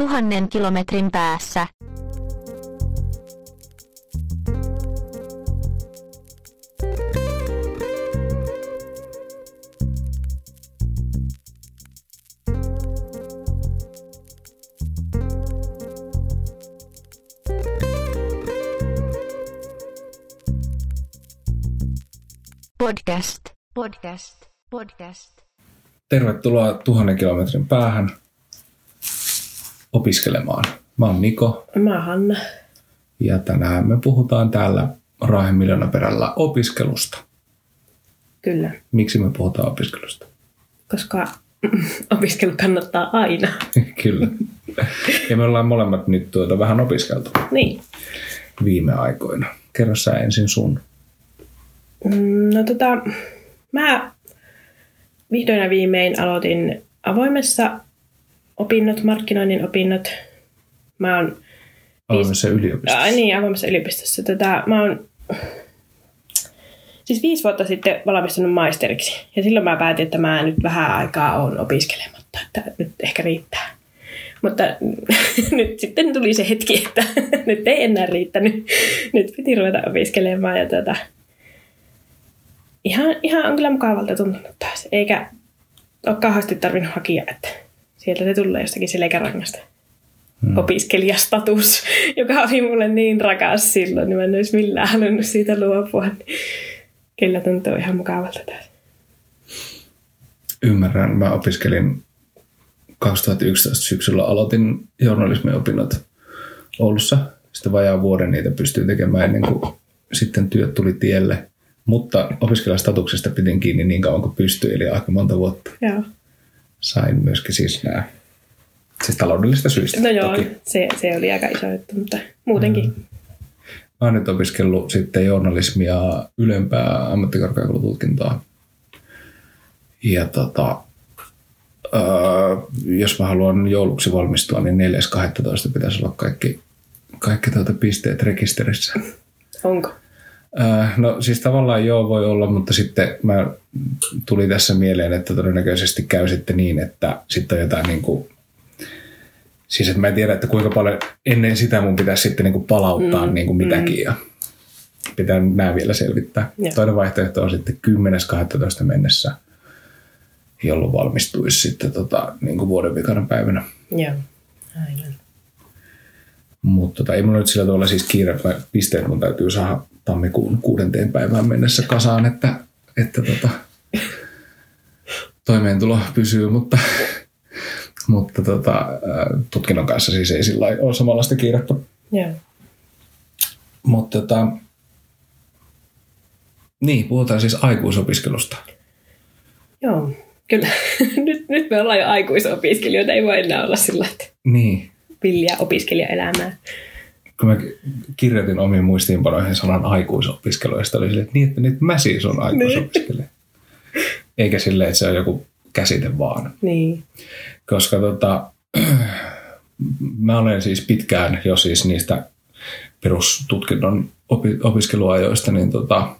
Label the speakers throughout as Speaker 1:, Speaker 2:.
Speaker 1: tuhannen kilometrin päässä. Podcast, podcast, podcast.
Speaker 2: Tervetuloa tuhannen kilometrin päähän opiskelemaan. Mä oon Niko
Speaker 3: Mä oon Hanna.
Speaker 2: ja tänään me puhutaan täällä Raahen perällä opiskelusta.
Speaker 3: Kyllä,
Speaker 2: Miksi me puhutaan opiskelusta?
Speaker 3: koska opiskelu kannattaa aina.
Speaker 2: Kyllä. Ja me ollaan molemmat nyt tuota vähän opiskeltu
Speaker 3: Niin.
Speaker 2: viime aikoina. Kerro sä ensin sun.
Speaker 3: Mm, No tota, mä vihdoin ja viimein aloitin avoimessa opinnot, markkinoinnin opinnot. Mä oon,
Speaker 2: Avoimessa yliopistossa.
Speaker 3: ai niin, avoimessa yliopistossa. Tota, mä oon siis viisi vuotta sitten valmistunut maisteriksi. Ja silloin mä päätin, että mä nyt vähän aikaa on opiskelematta, että nyt ehkä riittää. Mutta nyt sitten tuli se hetki, että nyt ei enää riittänyt. Nyt piti ruveta opiskelemaan ja tota, ihan, ihan on kyllä mukavalta tuntunut taas. Eikä ole kauheasti tarvinnut hakea, että sieltä se tulee jostakin selkärangasta. Hmm. Opiskelijastatus, joka oli mulle niin rakas silloin, niin mä en olisi millään halunnut siitä luopua. Kyllä tuntuu ihan mukavalta taas.
Speaker 2: Ymmärrän. Mä opiskelin 2011 syksyllä aloitin journalismin opinnot Oulussa. Sitten vajaa vuoden niitä pystyin tekemään ennen kuin sitten työt tuli tielle. Mutta opiskelijastatuksesta pidin kiinni niin kauan kuin pystyi, eli aika monta vuotta.
Speaker 3: Joo.
Speaker 2: Sain myöskin siis nämä, siis taloudellisista syistä
Speaker 3: No joo,
Speaker 2: toki.
Speaker 3: se, se oli aika iso juttu, mutta muutenkin. Mm.
Speaker 2: Mä oon nyt opiskellut sitten journalismia ylempää ammattikorkeakoulututkintoa. Ja tota, öö, jos mä haluan jouluksi valmistua, niin 4.12. pitäisi olla kaikki, kaikki tuota pisteet rekisterissä.
Speaker 3: Onko?
Speaker 2: Öö, no siis tavallaan joo voi olla, mutta sitten mä tuli tässä mieleen, että todennäköisesti käy sitten niin, että sitten on jotain niin kuin, siis että mä en tiedä, että kuinka paljon ennen sitä mun pitäisi sitten niin kuin palauttaa mm, niin kuin mitäkin ja pitää nämä vielä selvittää.
Speaker 3: Joo.
Speaker 2: Toinen vaihtoehto on sitten 10.12. mennessä, jolloin valmistuisi sitten tota, niin kuin vuoden vikana päivänä.
Speaker 3: Joo. Aivan.
Speaker 2: Mutta tota, ei mulla nyt sillä tavalla siis kiire, pisteet mun täytyy saada tammikuun kuudenteen päivään mennessä kasaan, että, että tota, toimeentulo pysyy, mutta, mutta tota, ää, tutkinnon kanssa siis ei sillä ole samanlaista kiirettä.
Speaker 3: Joo.
Speaker 2: Mutta tota, niin, puhutaan siis aikuisopiskelusta.
Speaker 3: Joo. Kyllä. nyt, nyt me ollaan jo aikuisopiskelijoita, ei voi enää olla sillä että
Speaker 2: Niin,
Speaker 3: villiä opiskelijaelämää.
Speaker 2: kun mä kirjoitin omiin muistiinpanoihin sanan aikuisopiskelu, ja sitten oli silleen, että niin, että nyt mä siis on aikuisopiskelija. Eikä silleen, että se on joku käsite vaan.
Speaker 3: Niin.
Speaker 2: Koska tota, mä olen siis pitkään jo siis niistä perustutkinnon opi- opiskeluajoista, niin tota,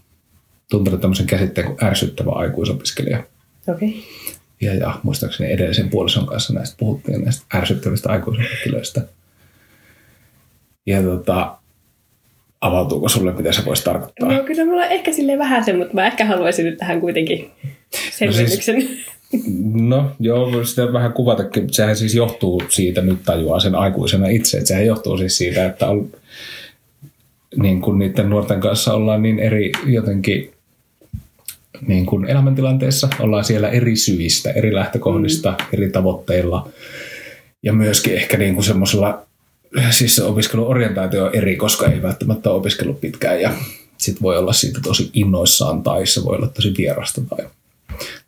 Speaker 2: tuntenut tämmöisen käsitteen kuin ärsyttävä aikuisopiskelija.
Speaker 3: Okei. Okay.
Speaker 2: Ja, ja muistaakseni edellisen puolison kanssa näistä puhuttiin näistä ärsyttävistä aikuisopiskelijoista. Ja tota, avautuuko sulle, mitä se voisi tarkoittaa?
Speaker 3: No kyllä mulla on ehkä silleen vähän se, mutta mä ehkä haluaisin nyt tähän kuitenkin selvennyksen.
Speaker 2: No joo, voi sitä vähän kuvatakin, mutta sehän siis johtuu siitä, nyt tajuaa sen aikuisena itse, että sehän johtuu siis siitä, että on, niin kuin niiden nuorten kanssa ollaan niin eri jotenkin niin kuin elämäntilanteessa, ollaan siellä eri syistä, eri lähtökohdista, mm. eri tavoitteilla ja myöskin ehkä niin kuin semmoisella, siis se opiskeluorientaatio on eri, koska ei välttämättä ole opiskellut pitkään ja sitten voi olla siitä tosi innoissaan tai se voi olla tosi vierasta tai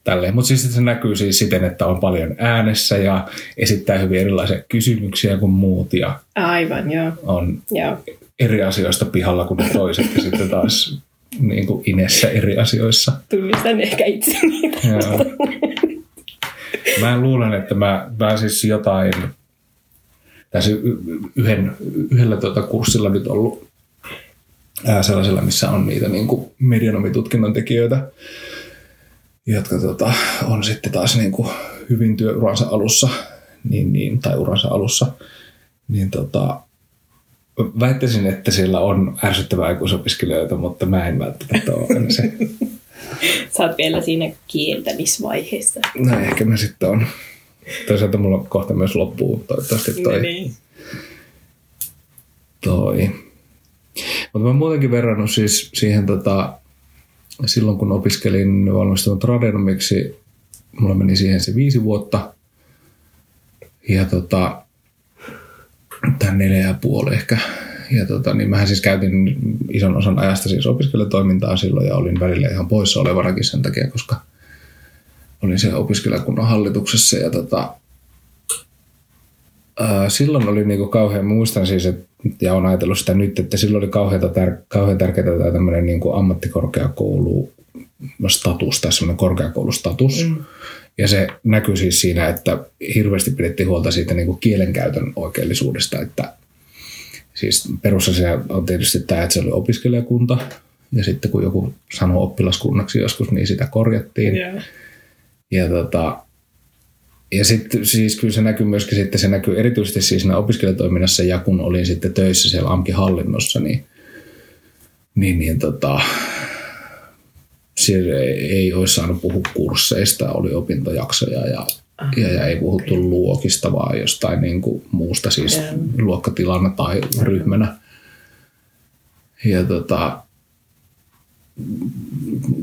Speaker 2: tälleen. Mutta siis se näkyy siis siten, että on paljon äänessä ja esittää hyvin erilaisia kysymyksiä kuin muut ja
Speaker 3: Aivan, joo.
Speaker 2: on
Speaker 3: joo.
Speaker 2: eri asioista pihalla kuin toiset ja sitten taas niin kuin inessä eri asioissa.
Speaker 3: Tunnistan ehkä itse.
Speaker 2: Mä luulen, että mä, mä siis jotain tässä yhden, yhdellä tuota kurssilla nyt ollut ää, sellaisella, missä on niitä niin kuin medianomitutkinnon tekijöitä, jotka tota, on sitten taas niin kuin hyvin työuransa alussa, niin, niin, tai uransa alussa, niin tota, väittäisin, että siellä on ärsyttävää aikuisopiskelijoita, mutta mä en välttämättä ole se.
Speaker 3: Sä oot vielä siinä kieltämisvaiheessa.
Speaker 2: No ehkä mä sitten on. Toisaalta mulla kohta myös loppuu toivottavasti toi.
Speaker 3: niin.
Speaker 2: toi. Mutta mä oon muutenkin verrannut siis siihen tota, silloin kun opiskelin valmistunut tradenomiksi, mulla meni siihen se viisi vuotta. Ja tota, tai neljä ja puoli ehkä. Ja tota, niin mähän siis käytin ison osan ajasta siis opiskelijatoimintaa silloin ja olin välillä ihan poissa olevanakin sen takia, koska olin se opiskelijakunnan hallituksessa ja tota, ää, silloin oli niinku kauhean, muistan siis, että, ja olen ajatellut sitä nyt, että silloin oli kauhean, tär, kauhean tärkeää tämä tämmöinen niinku ammattikorkeakoulu status tai semmoinen korkeakoulustatus. Mm. Ja se näkyy siis siinä, että hirveästi pidettiin huolta siitä niin kuin kielenkäytön oikeellisuudesta, että siis perusasia on tietysti tämä, että se oli opiskelijakunta, ja sitten kun joku sanoi oppilaskunnaksi joskus, niin sitä korjattiin.
Speaker 3: Yeah.
Speaker 2: Ja, tota, ja sitten siis kyllä se näkyy myöskin sitten, se näkyy erityisesti siis siinä opiskelijatoiminnassa ja kun olin sitten töissä siellä AMKin hallinnossa, niin, niin, niin tota, siellä ei, olisi saanut puhua kursseista, oli opintojaksoja ja, ja, ja ei puhuttu luokista, vaan jostain niin kuin muusta, siis
Speaker 3: Joo.
Speaker 2: luokkatilana tai ryhmänä. Ja tota,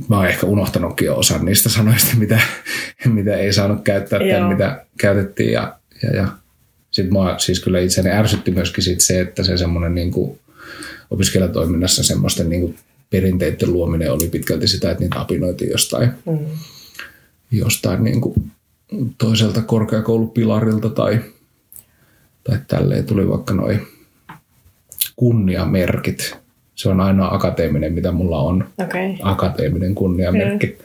Speaker 2: mä oon ehkä unohtanutkin jo osan niistä sanoista, mitä, mitä ei saanut käyttää tai mitä käytettiin. Ja, ja, ja sitten mua siis kyllä itseäni ärsytti myöskin sit se, että se semmoinen niin kuin opiskelijatoiminnassa semmoisten niin kuin perinteiden luominen oli pitkälti sitä, että niitä apinoitiin jostain,
Speaker 3: Mm.
Speaker 2: jostain niin kuin toiselta korkeakoulupilarilta tai, tai tälleen tuli vaikka noin kunniamerkit. Se on ainoa akateeminen, mitä mulla on.
Speaker 3: Okay.
Speaker 2: Akateeminen kunniamerkki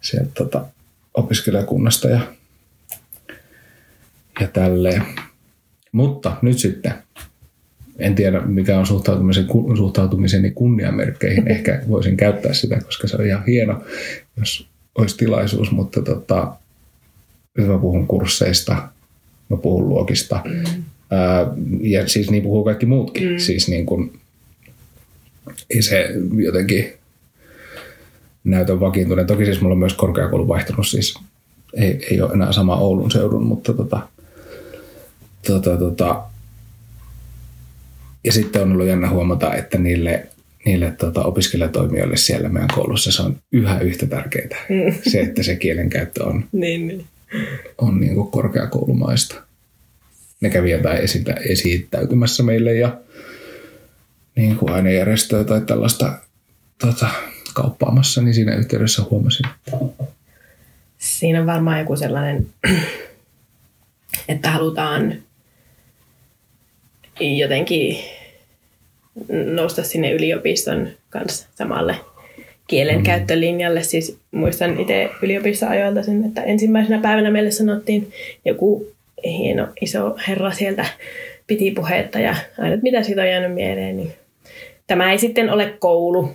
Speaker 2: sieltä tota, opiskelijakunnasta ja, ja tälleen. Mutta nyt sitten, en tiedä mikä on suhtautumisen, suhtautumiseni kunniamerkkeihin. Ehkä voisin käyttää sitä, koska se on ihan hieno, jos olisi tilaisuus. Mutta tota, nyt mä puhun kursseista, mä puhun luokista. Mm. Ää, ja siis niin puhuu kaikki muutkin. Mm. Siis niin kuin, ei se jotenkin näytön vakiintuneen. Toki siis mulla on myös korkeakoulu vaihtunut, siis ei, ei ole enää sama Oulun seudun, mutta tota, tota, tota, ja sitten on ollut jännä huomata, että niille, niille tota, opiskelijatoimijoille siellä meidän koulussa se on yhä yhtä tärkeää. Se, että se kielenkäyttö on,
Speaker 3: Niin, niin.
Speaker 2: on niin kuin korkeakoulumaista. Ne kävi jotain esitä, esittäytymässä meille ja niin kuin ainejärjestöä tai tällaista tota, kauppaamassa, niin siinä yhteydessä huomasin,
Speaker 3: Siinä on varmaan joku sellainen, että halutaan jotenkin nousta sinne yliopiston kanssa samalle kielenkäyttölinjalle. Siis muistan itse yliopiston ajoilta sen, että ensimmäisenä päivänä meille sanottiin joku hieno iso herra sieltä piti puhetta ja aina, että mitä siitä on jäänyt mieleen, niin tämä ei sitten ole koulu.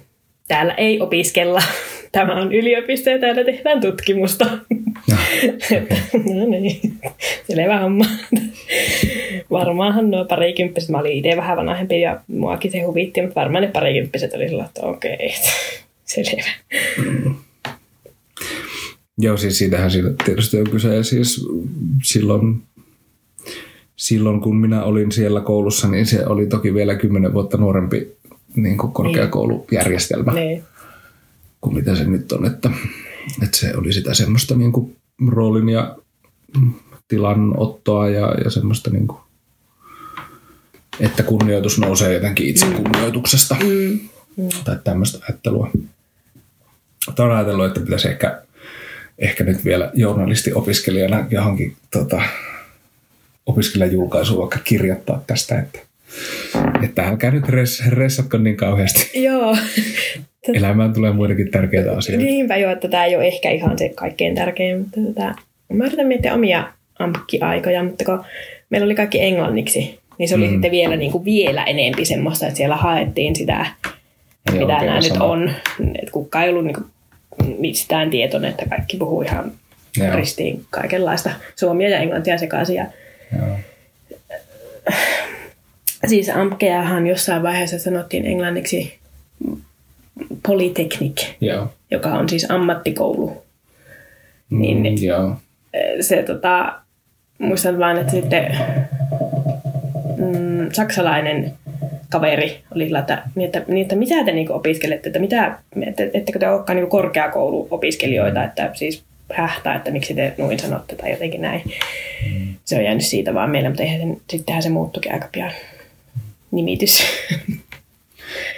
Speaker 3: Täällä ei opiskella. Tämä on yliopisto ja täällä tehdään tutkimusta.
Speaker 2: no,
Speaker 3: niin, selvä homma. Varmaanhan nuo parikymppiset, mä olin itse vähän vanhempi ja muakin se huvitti, mutta varmaan ne parikymppiset oli sillä, että okei, selvä.
Speaker 2: Joo, siis siitähän siitä tietysti on kyse. Ja siis silloin, silloin, kun minä olin siellä koulussa, niin se oli toki vielä kymmenen vuotta nuorempi niin kuin korkeakoulujärjestelmä
Speaker 3: Niin.
Speaker 2: kuin mitä se nyt on. Että, että se oli sitä semmoista niin kuin roolin ja mm, tilanottoa ja, ja semmoista niin kuin, että kunnioitus nousee jotenkin itse kunnioituksesta
Speaker 3: Mm.
Speaker 2: tai tämmöistä ajattelua. Tämä on ajatellut, että pitäisi ehkä, ehkä nyt vielä journalisti-opiskelijana johonkin tota, opiskelijajulkaisuun vaikka kirjoittaa tästä, että, että älkää nyt res, ressatko niin kauheasti.
Speaker 3: Joo,
Speaker 2: Elämään tulee muidenkin tärkeitä asioita.
Speaker 3: niinpä jo, että tämä ei ole ehkä ihan se kaikkein tärkein, mutta tota, mä yritän miettiä omia ampki-aikoja, mutta kun meillä oli kaikki englanniksi, niin se oli mm. sitten vielä, niin kuin vielä enempi semmoista, että siellä haettiin sitä,
Speaker 2: Joo,
Speaker 3: mitä nämä nyt on. Että kukaan ei ollut niin kuin mistään tietoinen, että kaikki puhuu ihan
Speaker 2: Joo.
Speaker 3: ristiin kaikenlaista suomia ja englantia sekaisin. Ja
Speaker 2: Joo.
Speaker 3: Siis AMKeahan jossain vaiheessa sanottiin englanniksi polytechnic,
Speaker 2: Joo.
Speaker 3: joka on siis ammattikoulu. Niin,
Speaker 2: Mm, joo.
Speaker 3: se tota, muistan vaan, että sitten mm, saksalainen kaveri oli sillä, että, niin, että, niin, että mitä te niinku opiskelette, että mitä, että, ettekö te olekaan niinku korkeakouluopiskelijoita, että siis hähtää, että miksi te noin sanotte tai jotenkin näin. Se on jäänyt siitä vaan meille, mutta eihän sen, sittenhän se muuttukin aika pian nimitys.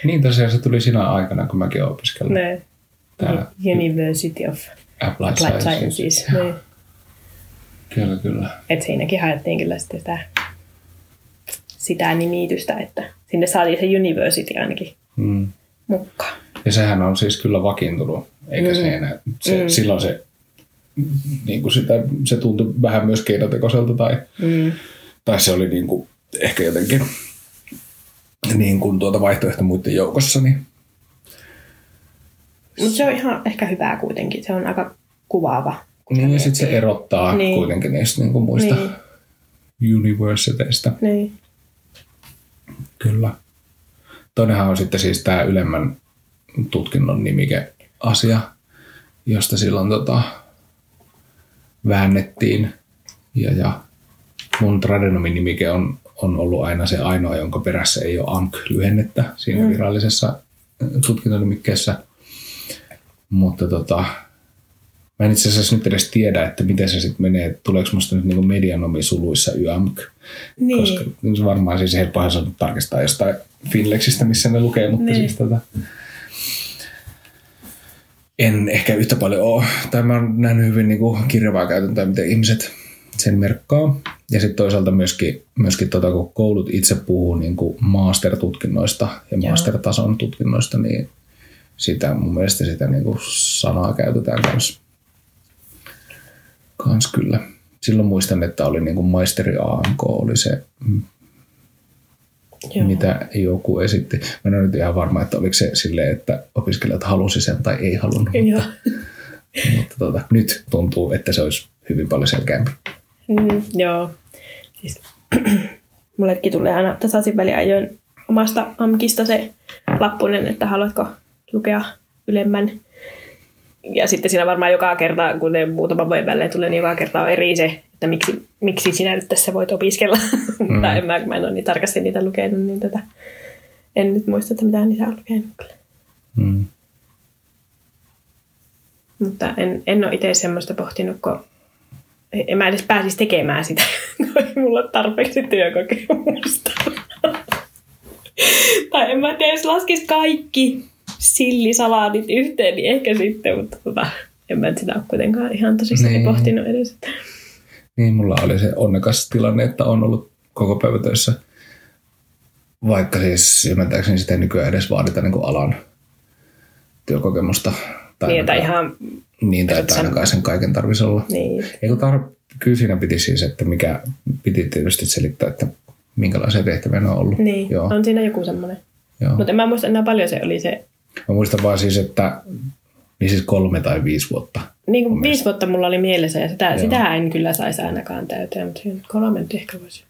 Speaker 2: Niin tosiaan se tuli siinä aikana, kun mäkin opiskelin
Speaker 3: ne.
Speaker 2: Täällä.
Speaker 3: University of
Speaker 2: Applied,
Speaker 3: Applied
Speaker 2: Sciences.
Speaker 3: Sciences. Ne.
Speaker 2: Kyllä, kyllä.
Speaker 3: Et siinäkin haettiin kyllä sitten sitä, sitä nimitystä, että sinne saatiin se university ainakin
Speaker 2: Mm.
Speaker 3: mukaan.
Speaker 2: Ja sehän on siis kyllä vakiintunut, eikä mm. se enää. Se, mm. Silloin se, niin kuin sitä, se tuntui vähän myös keinotekoiselta tai,
Speaker 3: Mm.
Speaker 2: tai se oli niin kuin, ehkä jotenkin niin kuin tuota vaihtoehto muiden joukossa. Niin,
Speaker 3: Mutta se on ihan ehkä hyvää kuitenkin. Se on aika kuvaava.
Speaker 2: niin ja sitten se erottaa
Speaker 3: Niin.
Speaker 2: kuitenkin niistä niin kuin muista
Speaker 3: Niin.
Speaker 2: universiteista.
Speaker 3: Niin.
Speaker 2: Kyllä. Toinenhan on sitten siis tämä ylemmän tutkinnon nimike-asia, josta silloin tota, väännettiin. Ja, ja mun tradenomin nimike on, on ollut aina se ainoa, jonka perässä ei ole ANK-lyhennettä siinä mm. virallisessa äh, tutkintonimikkeessä. Mutta tota, mä en itse asiassa nyt edes tiedä, että miten se sitten menee, tuleeko musta nyt niinku medianomi suluissa YAMK.
Speaker 3: Niin.
Speaker 2: Koska se varmaan siis helppohan on tarkistaa jostain Finlexistä, missä ne lukee, mutta
Speaker 3: Niin.
Speaker 2: siis tota, en ehkä yhtä paljon ole. Tai mä oon nähnyt hyvin niin kuin kirjavaa käytäntöä, miten ihmiset sen merkkaa. Ja sitten toisaalta myöskin, myöskin tota, kun koulut itse puhuu niin kuin master-tutkinnoista ja
Speaker 3: Joo.
Speaker 2: master-tason tutkinnoista, niin sitä mun mielestä sitä niin kuin sanaa käytetään kans, kans kyllä. Silloin muistan, että oli niin kuin maisteri AMK, oli se
Speaker 3: Joo.
Speaker 2: mitä joku esitti. Mä en ole nyt ihan varma, että oliko se silleen, että opiskelijat halusi sen tai ei halunnut.
Speaker 3: Joo.
Speaker 2: Mutta tota, nyt tuntuu, että se olisi hyvin paljon selkeämpi.
Speaker 3: Mm, joo. Siis, mullekin tulee aina tasaisin väliajoin omasta AMKista se lappunen, että haluatko lukea ylemmän. Ja sitten siinä varmaan joka kerta, kun ne muutaman vuoden välein tulee, niin joka kerta on eri se, että miksi, miksi sinä nyt tässä voit opiskella. Mutta en mä, mä en ole niin tarkasti niitä lukenut, niin tätä, en nyt muista, että mitä niitä on lukenut.
Speaker 2: Mm.
Speaker 3: Mutta en, en ole itse semmoista pohtinut, kun en mä edes pääsisi tekemään sitä, kun ei mulla ole tarpeeksi työkokemusta. tai en mä tiedä, jos laskisi kaikki sillisalaatit yhteen, niin ehkä sitten, mutta tota, en mä sitä ole kuitenkaan ihan tosissaan
Speaker 2: Niin.
Speaker 3: pohtinut edes.
Speaker 2: Niin, mulla oli se onnekas tilanne, että on ollut koko päivä töissä. Vaikka siis ymmärtääkseni sitä nykyään edes vaadita niin alan työkokemusta. Tai
Speaker 3: Niin,
Speaker 2: ainakaan-
Speaker 3: ihan,
Speaker 2: Niin, tai
Speaker 3: että
Speaker 2: ainakaan sen kaiken tarvitsisi olla.
Speaker 3: niin,
Speaker 2: Eikö tar- kyllä siinä piti siis, että mikä piti tietysti selittää, että minkälaisia tehtäviä ne on ollut.
Speaker 3: niin
Speaker 2: Joo,
Speaker 3: on siinä joku semmoinen. Mutta en mä muista enää paljon se oli se.
Speaker 2: Mä muistan vaan siis, että niin siis kolme tai viisi vuotta.
Speaker 3: Niin kuin viisi vuotta mulla oli mielessä ja sitä,
Speaker 2: Joo.
Speaker 3: sitä en kyllä saisi ainakaan täyteen, mutta kolme nyt ehkä voisi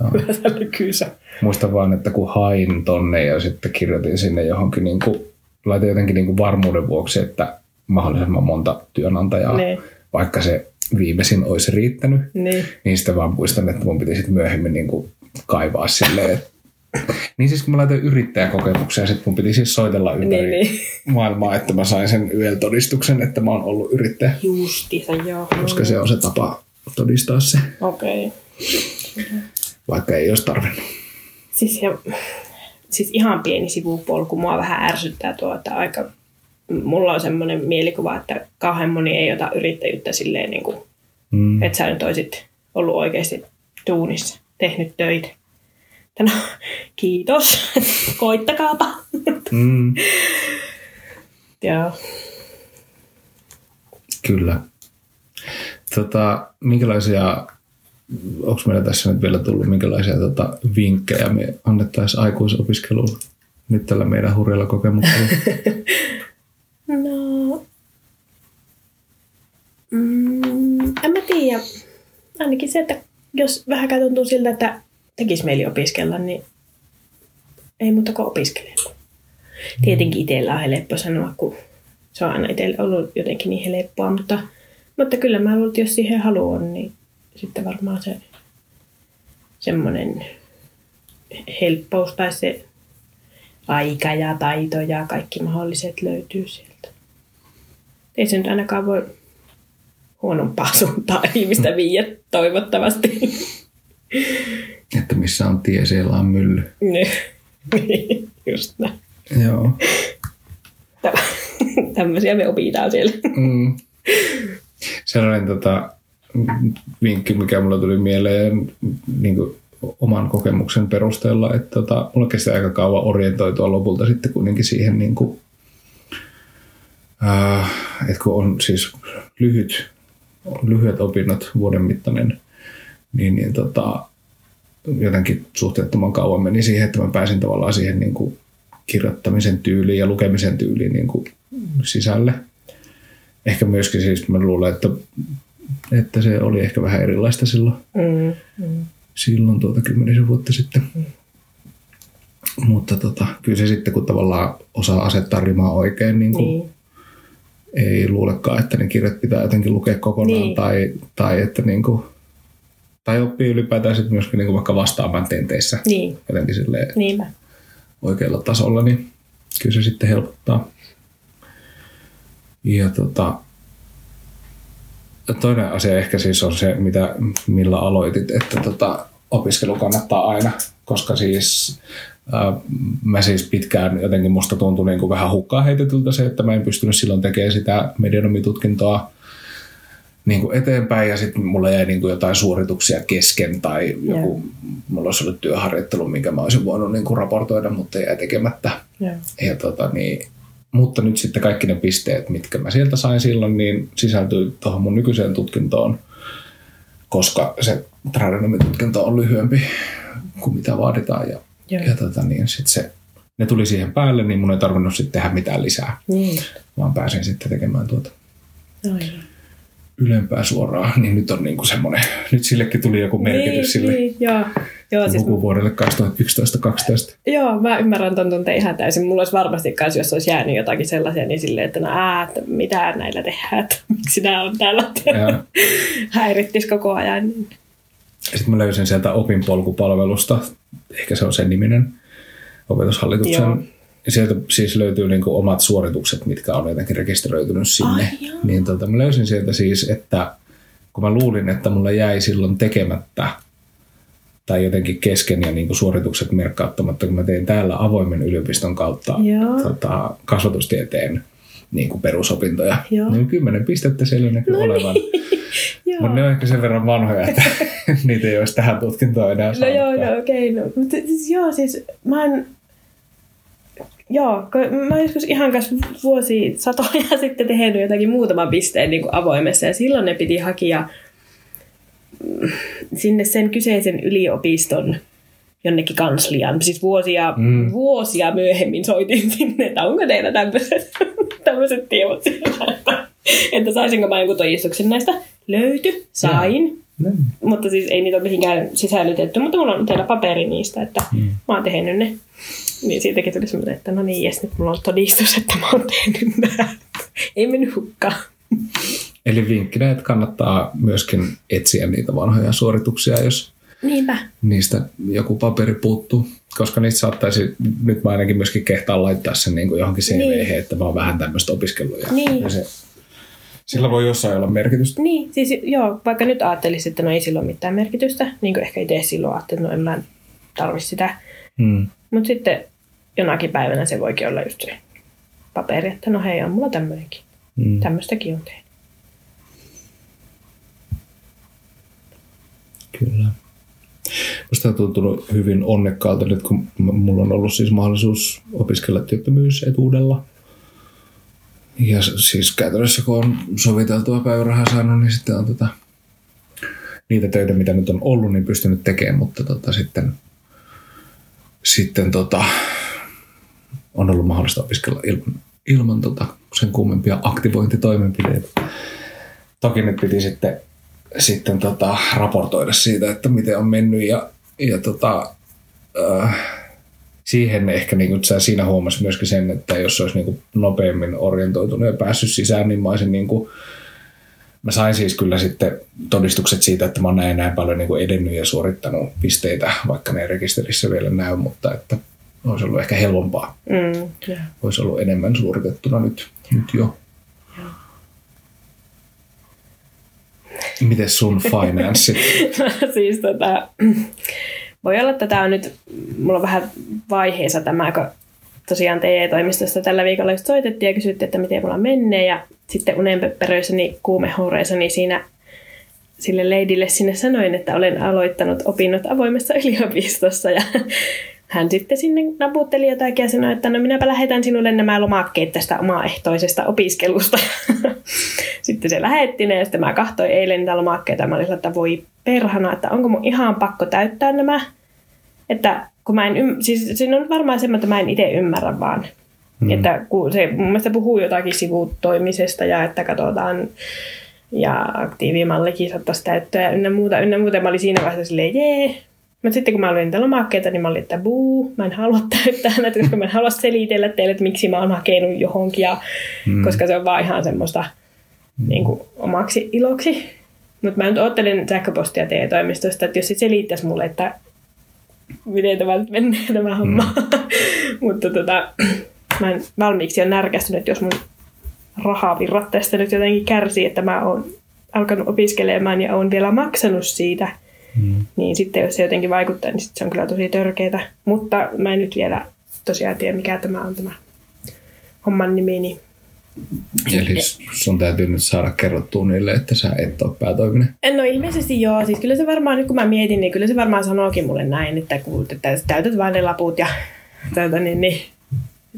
Speaker 2: Joo. Muistan vaan, että kun hain tonne ja sitten kirjoitin sinne johonkin, niin kuin, laitin jotenkin niin kuin varmuuden vuoksi, että mahdollisimman monta työnantajaa,
Speaker 3: Niin.
Speaker 2: vaikka se viimeisin olisi riittänyt,
Speaker 3: Niin.
Speaker 2: niin sitten vaan muistan, että mun piti sitten myöhemmin niin kuin kaivaa silleen, että niin siis kun mä laitoin yrittäjäkokemuksia, sitten mun piti siis soitella ympäri
Speaker 3: Niin, niin.
Speaker 2: maailmaa, että mä sain sen YEL-todistuksen, että mä oon ollut yrittäjä,
Speaker 3: Justiinsa, joo.
Speaker 2: koska se on se tapa todistaa se,
Speaker 3: Okei. Okay.
Speaker 2: vaikka ei olisi tarvinnut.
Speaker 3: Siis, ja, siis ihan pieni sivupolku. Mua vähän ärsyttää tuo, että aika... Mulla on semmoinen mielikuva, että kauhean moni ei ota yrittäjyyttä silleen, niin kuin,
Speaker 2: Mm.
Speaker 3: että sä nyt olisit ollut oikeasti duunissa, tehnyt töitä. Että No, kiitos. Koittakaapa.
Speaker 2: Mm.
Speaker 3: Joo.
Speaker 2: Kyllä. Tota, minkälaisia, onko meillä tässä nyt vielä tullut, minkälaisia tota, vinkkejä me annettaisiin aikuisopiskeluun nyt tällä meidän hurjalla kokemuksella?
Speaker 3: No, mm, en mä tiedä. Ainakin se, että jos vähän tuntuu siltä, että tekisi mieli opiskella, niin ei muuta kuin opiskelemaan. Tietenkin itsellä on helppo sanoa, kun se on aina itselle ollut jotenkin niin helppoa, mutta, mutta kyllä mä luulen, että jos siihen halu on, niin sitten varmaan se semmoinen helppous tai se aika ja taito ja kaikki mahdolliset löytyy sieltä. Ei se nyt ainakaan voi huonompaa suuntaan ihmistä viiä toivottavasti.
Speaker 2: Että missä on tie, siellä on mylly.
Speaker 3: Niin, just näin.
Speaker 2: Joo.
Speaker 3: Tämmöisiä me opitaan siellä.
Speaker 2: Mm. Sellainen tota, vinkki, mikä mulla tuli mieleen niin kuin oman kokemuksen perusteella, että tota, mulla kesti aika kauan orientoitua lopulta sitten kuitenkin siihen, niin kuin, äh, että kun on siis lyhyt, lyhyet opinnot vuoden mittainen, niin, niin tota, jotenkin suhteettoman kauan meni siihen, että mä pääsin tavallaan siihen niin kuin kirjoittamisen tyyliin ja lukemisen tyyliin niin kuin sisälle. Ehkä myöskin siis mä luulen, että, että se oli ehkä vähän erilaista silloin,
Speaker 3: Mm, mm.
Speaker 2: silloin tuota kymmenisen vuotta sitten. Mutta tota, kyllä se sitten, kun tavallaan osaa asettaa rimaa oikein, niin kuin
Speaker 3: Niin.
Speaker 2: ei luulekaan, että ne kirjat pitää jotenkin lukea kokonaan
Speaker 3: Niin.
Speaker 2: tai, tai että niin kuin, tai oppii ylipäätään sitten myöskin niin kuin vaikka vastaamaan tenteissä
Speaker 3: Niin,
Speaker 2: jotenkin silleen
Speaker 3: niinpä.
Speaker 2: oikealla tasolla, niin kyllä se sitten helpottaa. Ja tota, toinen asia ehkä siis on se, mitä, millä aloitit, että tota, opiskelu kannattaa aina, koska siis ää, mä siis pitkään jotenkin musta tuntui niin kuin vähän hukkaa heitetyltä se, että mä en pystynyt silloin tekemään sitä medianomitutkintoa niin kuin eteenpäin ja sitten mulla jäi niin kuin jotain suorituksia kesken tai joku, mulla olisi ollut työharjoittelu, minkä mä olisin voinut niin kuin raportoida, mutta jäi tekemättä.
Speaker 3: Joo.
Speaker 2: Ja tota, niin, mutta nyt sitten kaikki ne pisteet, mitkä mä sieltä sain silloin, niin sisältyy tuohon mun nykyiseen tutkintoon, koska se tradenomitutkinto on lyhyempi kuin mitä vaaditaan. Ja,
Speaker 3: Joo.
Speaker 2: ja tota, niin sit se, ne tuli siihen päälle, niin mun ei tarvinnut sitten tehdä mitään lisää,
Speaker 3: Niin.
Speaker 2: vaan pääsin sitten tekemään tuota
Speaker 3: Aivan.
Speaker 2: ylempää suoraan, niin nyt on niinku semmoinen, nyt sillekin tuli joku merkitys
Speaker 3: niin,
Speaker 2: sille
Speaker 3: Niin, joo. Joo, siis,
Speaker 2: lukuvuodelle 2011-2012.
Speaker 3: joo, mä ymmärrän ton tunteen ihan täysin. Mulla olisi varmasti kanssa, jos olisi jäänyt jotakin sellaisia, niin silleen, että no ää, että mitä näillä tehdään, että miksi nämä on täällä.
Speaker 2: Ja
Speaker 3: Häirittisi koko ajan.
Speaker 2: Sitten mä löysin sieltä opinpolkupalvelusta, ehkä se on sen niminen, opetushallituksen.
Speaker 3: Joo.
Speaker 2: Ja sieltä siis löytyy niinku omat suoritukset, mitkä on jotenkin rekisteröitynyt sinne.
Speaker 3: Ai joo.
Speaker 2: niin tota, mä löysin sieltä siis, että kun mä luulin, että mulla jäi silloin tekemättä tai jotenkin kesken ja niinku suoritukset merkkauttamatta, kun mä tein täällä avoimen yliopiston kautta
Speaker 3: Joo.
Speaker 2: tota, kasvatustieteen niin kuin perusopintoja.
Speaker 3: Joo.
Speaker 2: Niin kymmenen pistettä siellä näkyy no olevan.
Speaker 3: Joo.
Speaker 2: Mutta ne on ehkä sen verran vanhoja, että niitä ei olisi tähän tutkintoon enää
Speaker 3: No joo, no okei. Okay, no. Mutta siis joo, siis mä oon... Joo, mä joskus ihan kanssa vuosi satoja sitten tehnyt jotakin muutaman pisteen niin kuin avoimessa ja silloin ne piti hakea mm, sinne sen kyseisen yliopiston jonnekin kansliaan. Siis vuosia,
Speaker 2: Mm.
Speaker 3: mm. vuosia myöhemmin soitin sinne, että onko teillä tämmöiset, tämmöiset tiedot siellä, että, että saisinko mä jonkun todistuksen näistä. Löyty, sain.
Speaker 2: No,
Speaker 3: Mutta siis ei niitä ole mihinkään sisällytetty, mutta mulla on teillä paperi niistä, että
Speaker 2: Mm.
Speaker 3: mm. mä oon tehnyt ne. Niin siitäkin tuli semmoinen, että no niin, jes, nyt mulla on todistus, että mä oon tehnyt nämä. Ei mennyt hukkaan.
Speaker 2: Eli vinkkinä, että kannattaa myöskin etsiä niitä vanhoja suorituksia, jos
Speaker 3: Niinpä.
Speaker 2: niistä joku paperi puuttuu. Koska niistä saattaisi, nyt mä ainakin myöskin kehtaan laittaa sen niin kuin johonkin cv
Speaker 3: Niin.
Speaker 2: että mä oon vähän tämmöistä opiskelua. Ja,
Speaker 3: Niin.
Speaker 2: ja se, sillä voi jossain olla merkitystä.
Speaker 3: Niin, siis joo, vaikka nyt ajattelisin, että no ei sillä ole mitään merkitystä, niin kuin ehkä itse silloin ajattelin, että no en mä tarvi sitä.
Speaker 2: Hmm.
Speaker 3: Mutta sitten jonakin päivänä se voikin olla just se paperi, että no hei, on mulla tämmöinenkin.
Speaker 2: Hmm.
Speaker 3: Tämmöistäkin on tehnyt.
Speaker 2: Kyllä. Musta on tuntunut hyvin onnekkaalta nyt, kun mulla on ollut siis mahdollisuus opiskella työttömyysetuudella. Ja siis käytännössä kun on soviteltua päivärahaa saanut, niin sitten on tota, niitä töitä, mitä nyt on ollut, niin pystynyt tekemään, mutta tota, sitten, sitten tota, on ollut mahdollista opiskella ilman, ilman tota, sen kummempia aktivointitoimenpiteitä. Toki nyt piti sitten sitten tota, raportoida siitä, että miten on mennyt ja, ja tota, äh, siihen ehkä niin kuin, siinä huomasi myöskin sen, että jos olisi niin kuin nopeammin orientoitunut ja päässyt sisään, niin mä olisin niin kuin, Mä sain siis kyllä sitten todistukset siitä, että mä oon näin, näin paljon niin kuin edennyt ja suorittanut pisteitä, vaikka ne ei rekisterissä vielä näy, mutta että olisi ollut ehkä helpompaa.
Speaker 3: Mm, joo.
Speaker 2: Olisi ollut enemmän suoritettuna nyt, nyt jo. Miten sun finanssit?
Speaker 3: siis tota, voi olla, että tämä on nyt, mulla on vähän vaiheessa tämä, kun tosiaan TE-toimistosta tällä viikolla just soitettiin ja kysyttiin, että miten mulla menee ja sitten unenpöpperöissäni kuumehuureissani siinä sille leidille sinne sanoin, että olen aloittanut opinnot avoimessa yliopistossa ja hän sitten sinne naputteli jotakin ja sanoi, että no minäpä lähetän sinulle nämä lomakkeet tästä omaehtoisesta opiskelusta. sitten se lähetti ne ja sitten mä kahtoin eilen niitä lomakkeita. Mä olin että voi perhana, että onko mun ihan pakko täyttää nämä. Että kun mä en, ym- siis siinä on varmaan semmoinen, että mä en itse ymmärrä vaan. Mm. Että kun se mun mielestä puhuu jotakin sivutoimisesta ja että katsotaan ja aktiivimallikin saattaisi täyttää ja ynnä muuta, ynnä muuta. Mä olin siinä vaiheessa silleen, jee. Mutta sitten kun mä luin niitä lomakkeita, niin mä olin, että buu, mä en halua täyttää näitä, koska mä en halua selitellä teille, että miksi mä oon hakenut johonkin, ja, mm. koska se on vaan ihan semmoista mm. niin kuin, omaksi iloksi. Mutta mä nyt oottelin sähköpostia TE-toimistosta, että jos se selittäisi mulle, että miten tämä nyt menee tämä homma. Mm. Mutta tota, mä en valmiiksi ole närkästynyt, jos mun rahavirrat tästä nyt jotenkin kärsii, että mä oon alkanut opiskelemaan ja oon vielä maksanut siitä. Mm. Niin sitten jos se jotenkin vaikuttaa, niin sit se on kyllä tosi törkeetä. Mutta mä en nyt vielä tosiaan tiedä, mikä tämä on tämä homman nimi. Niin
Speaker 2: Eli sun täytyy nyt saada kerrottua niille, että sä et ole päätoiminen.
Speaker 3: No ilmeisesti joo. Siis kyllä se varmaan, nyt kun mä mietin, niin kyllä se varmaan sanookin mulle näin, että, kun, että täytät vaan ne laput ja täytä, niin, niin,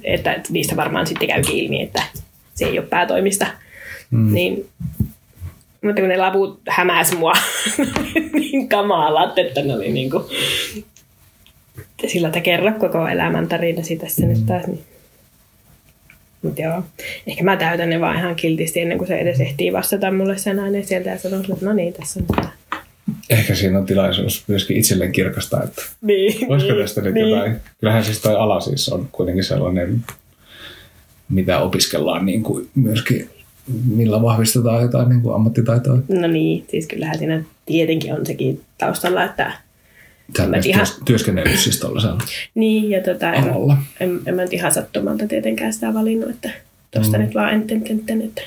Speaker 3: että, että niistä varmaan sitten käykin ilmi, että se ei ole päätoimista. Mm. Niin, mutta kun ne laput hämäs mua niin kamalat, että ne oli niin kuin, sillä että kerro koko elämän tarinasi tässä nyt taas. Niin. Mutta joo, ehkä mä täytän ne vaan ihan kiltisti ennen kuin se edes ehtii vastata mulle sen ääneen sieltä ja sanon, että no niin, tässä on tämä.
Speaker 2: Ehkä siinä on tilaisuus myöskin itselleen kirkastaa, että
Speaker 3: Niin,
Speaker 2: olisiko
Speaker 3: niin,
Speaker 2: tästä nyt
Speaker 3: niin.
Speaker 2: jotain. Kyllähän siis toi ala siis on kuitenkin sellainen, mitä opiskellaan niin kuin myöskin, millä vahvistetaan jotain niin kuin ammattitaitoa.
Speaker 3: No niin, siis kyllähän siinä tietenkin on sekin taustalla, että
Speaker 2: Sä
Speaker 3: Mä
Speaker 2: oot
Speaker 3: ihan-
Speaker 2: työs- työskennellyt siis tuollaisella
Speaker 3: niin, ja tota, en,
Speaker 2: alalla.
Speaker 3: en, en, mä nyt ihan sattumalta tietenkään sitä valinnut, että tuosta mm. nyt vaan enten, enten, että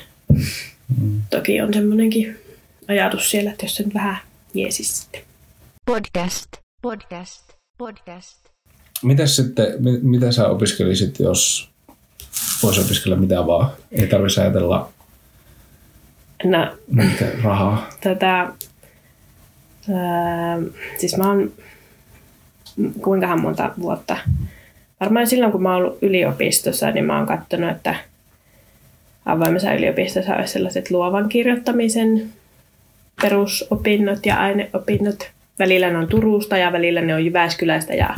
Speaker 3: mm. toki on semmoinenkin ajatus siellä, että jos se nyt vähän jeesis sitten.
Speaker 1: Podcast. Podcast. Podcast.
Speaker 2: Mitäs sitten, mi- mitä sä opiskelisit, jos voisi opiskella mitä vaan? Ei tarvitsisi ajatella
Speaker 3: No,
Speaker 2: mitä rahaa.
Speaker 3: tätä, ää, siis mä oon kuinkahan monta vuotta, varmaan silloin kun mä oon ollut yliopistossa, niin mä oon katsonut, että avoimessa yliopistossa olisi sellaiset luovan kirjoittamisen perusopinnot ja aineopinnot. Välillä ne on Turusta ja välillä ne on Jyväskylästä ja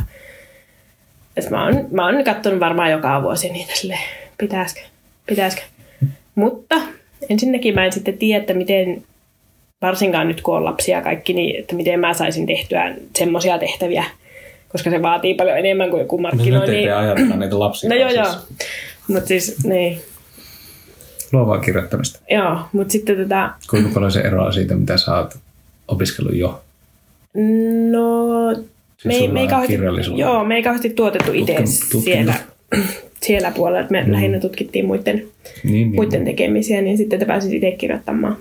Speaker 3: et mä oon, mä oon katsonut varmaan joka vuosi niitä sille pitäisikö, pitäisikö. Mutta ensinnäkin mä en sitten tiedä, että miten, varsinkaan nyt kun on lapsia kaikki, niin että miten mä saisin tehtyä semmoisia tehtäviä, koska se vaatii paljon enemmän kuin joku
Speaker 2: No nyt
Speaker 3: markkinoinnin.
Speaker 2: ei ajatella niitä lapsia.
Speaker 3: No joo,
Speaker 2: vaan
Speaker 3: joo.
Speaker 2: siis
Speaker 3: Mutta siis, niin,
Speaker 2: Luovaa kirjoittamista.
Speaker 3: joo, mutta sitten tota,
Speaker 2: Kuinka paljon se eroaa siitä, mitä sä oot opiskellut jo?
Speaker 3: no, me, ei,
Speaker 2: sulla
Speaker 3: me, ei kauheasti, joo, me ei kauheasti tuotettu itse siellä, siellä puolella, että me mm. lähinnä tutkittiin muiden,
Speaker 2: Niin, niin.
Speaker 3: muiden tekemisiä, niin sitten te pääsit itse kirjoittamaan.